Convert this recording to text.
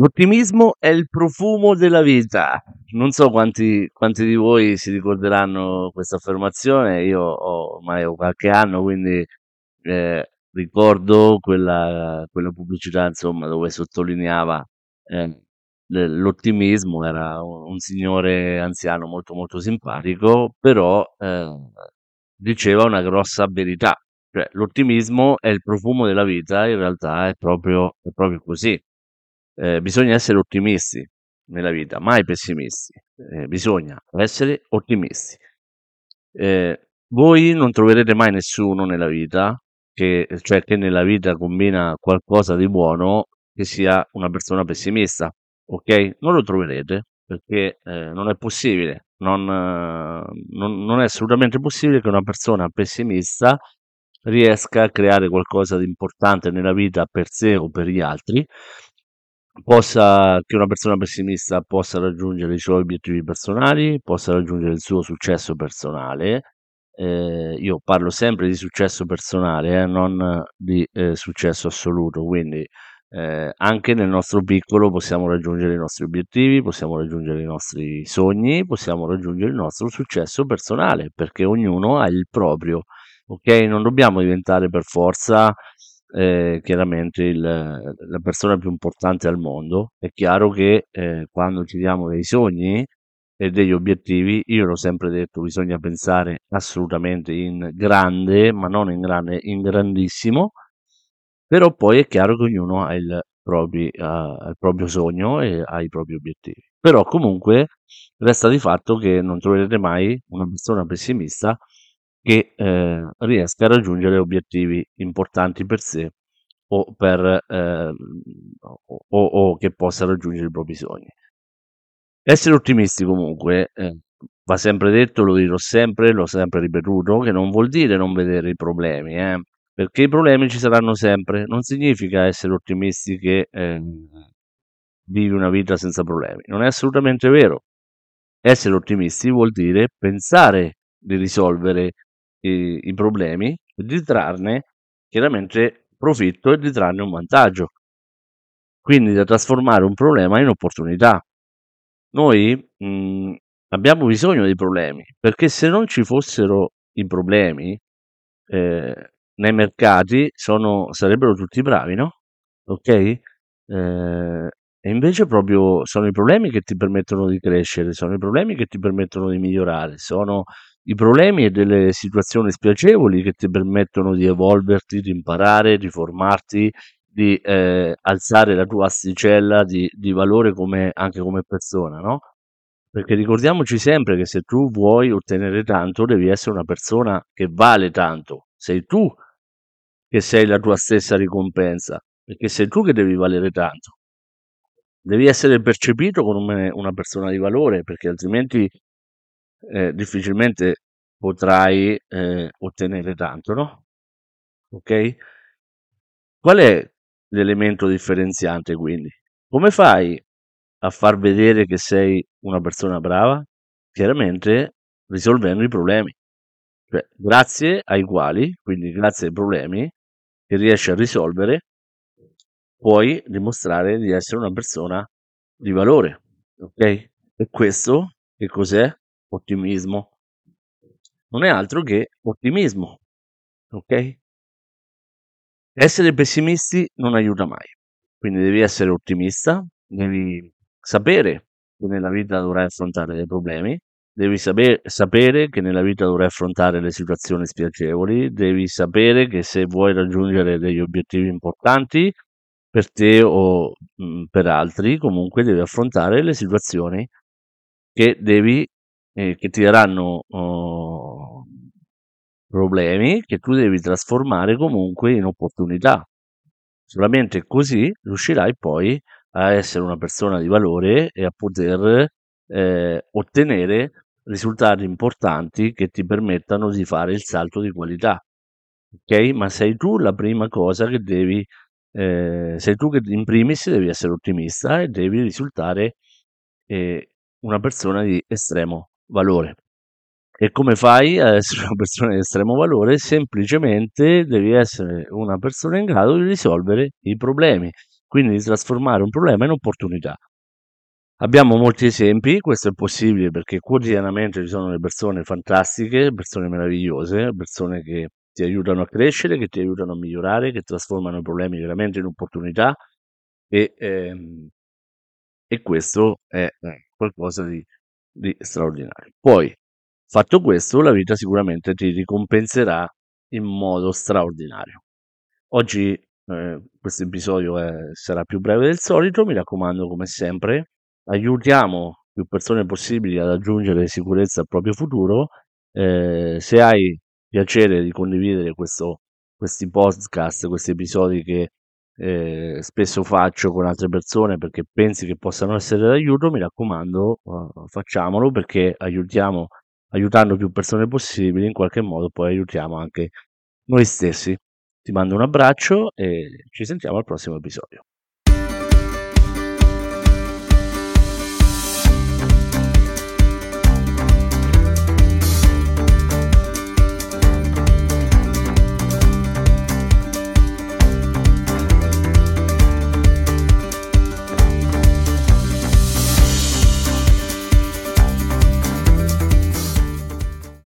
L'ottimismo è il profumo della vita. Non so quanti, quanti di voi si ricorderanno questa affermazione, io ho ormai ho qualche anno, quindi eh, ricordo quella, quella pubblicità, insomma, dove sottolineava eh, l'ottimismo, era un, un signore anziano molto molto simpatico, però eh, diceva una grossa verità, cioè l'ottimismo è il profumo della vita, in realtà è proprio, è proprio così. Eh, bisogna essere ottimisti nella vita, mai pessimisti. Eh, bisogna essere ottimisti. Eh, voi non troverete mai nessuno nella vita che, cioè che nella vita combina qualcosa di buono che sia una persona pessimista, ok? Non lo troverete perché eh, non è possibile, non, non, non è assolutamente possibile che una persona pessimista riesca a creare qualcosa di importante nella vita per sé o per gli altri possa, che una persona pessimista possa raggiungere i suoi obiettivi personali, possa raggiungere il suo successo personale. Eh, io parlo sempre di successo personale, eh, non di eh, successo assoluto, quindi eh, anche nel nostro piccolo possiamo raggiungere i nostri obiettivi, possiamo raggiungere i nostri sogni, possiamo raggiungere il nostro successo personale, perché ognuno ha il proprio, ok? Non dobbiamo diventare per forza eh, chiaramente il, la persona più importante al mondo. È chiaro che eh, quando ci diamo dei sogni e degli obiettivi, io l'ho sempre detto, bisogna pensare assolutamente in grande, ma non in grande, in grandissimo, però poi è chiaro che ognuno ha il, propri, ha il proprio sogno e ha i propri obiettivi. Però comunque resta di fatto che non troverete mai una persona pessimista che eh, riesca a raggiungere obiettivi importanti per sé o, per, eh, o, o, che possa raggiungere i propri sogni. Essere ottimisti comunque, eh, va sempre detto, lo dirò sempre, l'ho sempre ripetuto, che non vuol dire non vedere i problemi, eh, perché i problemi ci saranno sempre, non significa essere ottimisti che ehm, vivi una vita senza problemi, non è assolutamente vero. Essere ottimisti vuol dire pensare di risolvere i, i problemi e di trarne chiaramente profitto e di trarne un vantaggio. Quindi da trasformare un problema in opportunità. Noi mh, abbiamo bisogno di problemi, perché se non ci fossero i problemi eh, nei mercati sono, sarebbero tutti bravi, no? Ok? Eh, e invece proprio sono i problemi che ti permettono di crescere, sono i problemi che ti permettono di migliorare, sono i problemi e delle situazioni spiacevoli che ti permettono di evolverti, di imparare, di formarti, di eh, alzare la tua asticella di, di valore come, anche come persona, no? Perché ricordiamoci sempre che se tu vuoi ottenere tanto, devi essere una persona che vale tanto. Sei tu che sei la tua stessa ricompensa, perché sei tu che devi valere tanto. Devi essere percepito come una persona di valore, perché altrimenti eh, difficilmente potrai eh, ottenere tanto, no? Ok? Qual è l'elemento differenziante quindi? Come fai a far vedere che sei una persona brava? Chiaramente risolvendo i problemi. Cioè, grazie ai quali, quindi grazie ai problemi che riesci a risolvere, puoi dimostrare di essere una persona di valore. Ok? E questo che cos'è? Ottimismo. Non è altro che ottimismo, ok? Essere pessimisti non aiuta mai, quindi devi essere ottimista, devi sapere che nella vita dovrai affrontare dei problemi, devi saper, sapere che nella vita dovrai affrontare le situazioni spiacevoli, devi sapere che se vuoi raggiungere degli obiettivi importanti per te o mh, per altri, comunque devi affrontare le situazioni che devi eh, che ti daranno oh, problemi che tu devi trasformare comunque in opportunità. Solamente così riuscirai poi a essere una persona di valore e a poter eh, ottenere risultati importanti che ti permettano di fare il salto di qualità. Ok? Ma sei tu la prima cosa che devi, eh, sei tu che in primis devi essere ottimista e devi risultare eh, una persona di estremo valore. E come fai a essere una persona di estremo valore? Semplicemente devi essere una persona in grado di risolvere i problemi. quindi di trasformare un problema in opportunità. Abbiamo molti esempi, questo è possibile perché quotidianamente ci sono le persone fantastiche, persone meravigliose, persone che ti aiutano a crescere, che ti aiutano a migliorare, che trasformano i problemi veramente in opportunità e, ehm, e questo è eh, qualcosa di, di straordinario. Poi, fatto questo, la vita sicuramente ti ricompenserà in modo straordinario. Oggi eh, questo episodio è, sarà più breve del solito, mi raccomando come sempre, aiutiamo più persone possibili ad aggiungere sicurezza al proprio futuro. Eh, se hai piacere di condividere questo, questi podcast, questi episodi che eh, spesso faccio con altre persone perché pensi che possano essere d'aiuto, mi raccomando, uh, facciamolo perché aiutiamo, aiutando più persone possibili, in qualche modo poi aiutiamo anche noi stessi. Ti mando un abbraccio e ci sentiamo al prossimo episodio.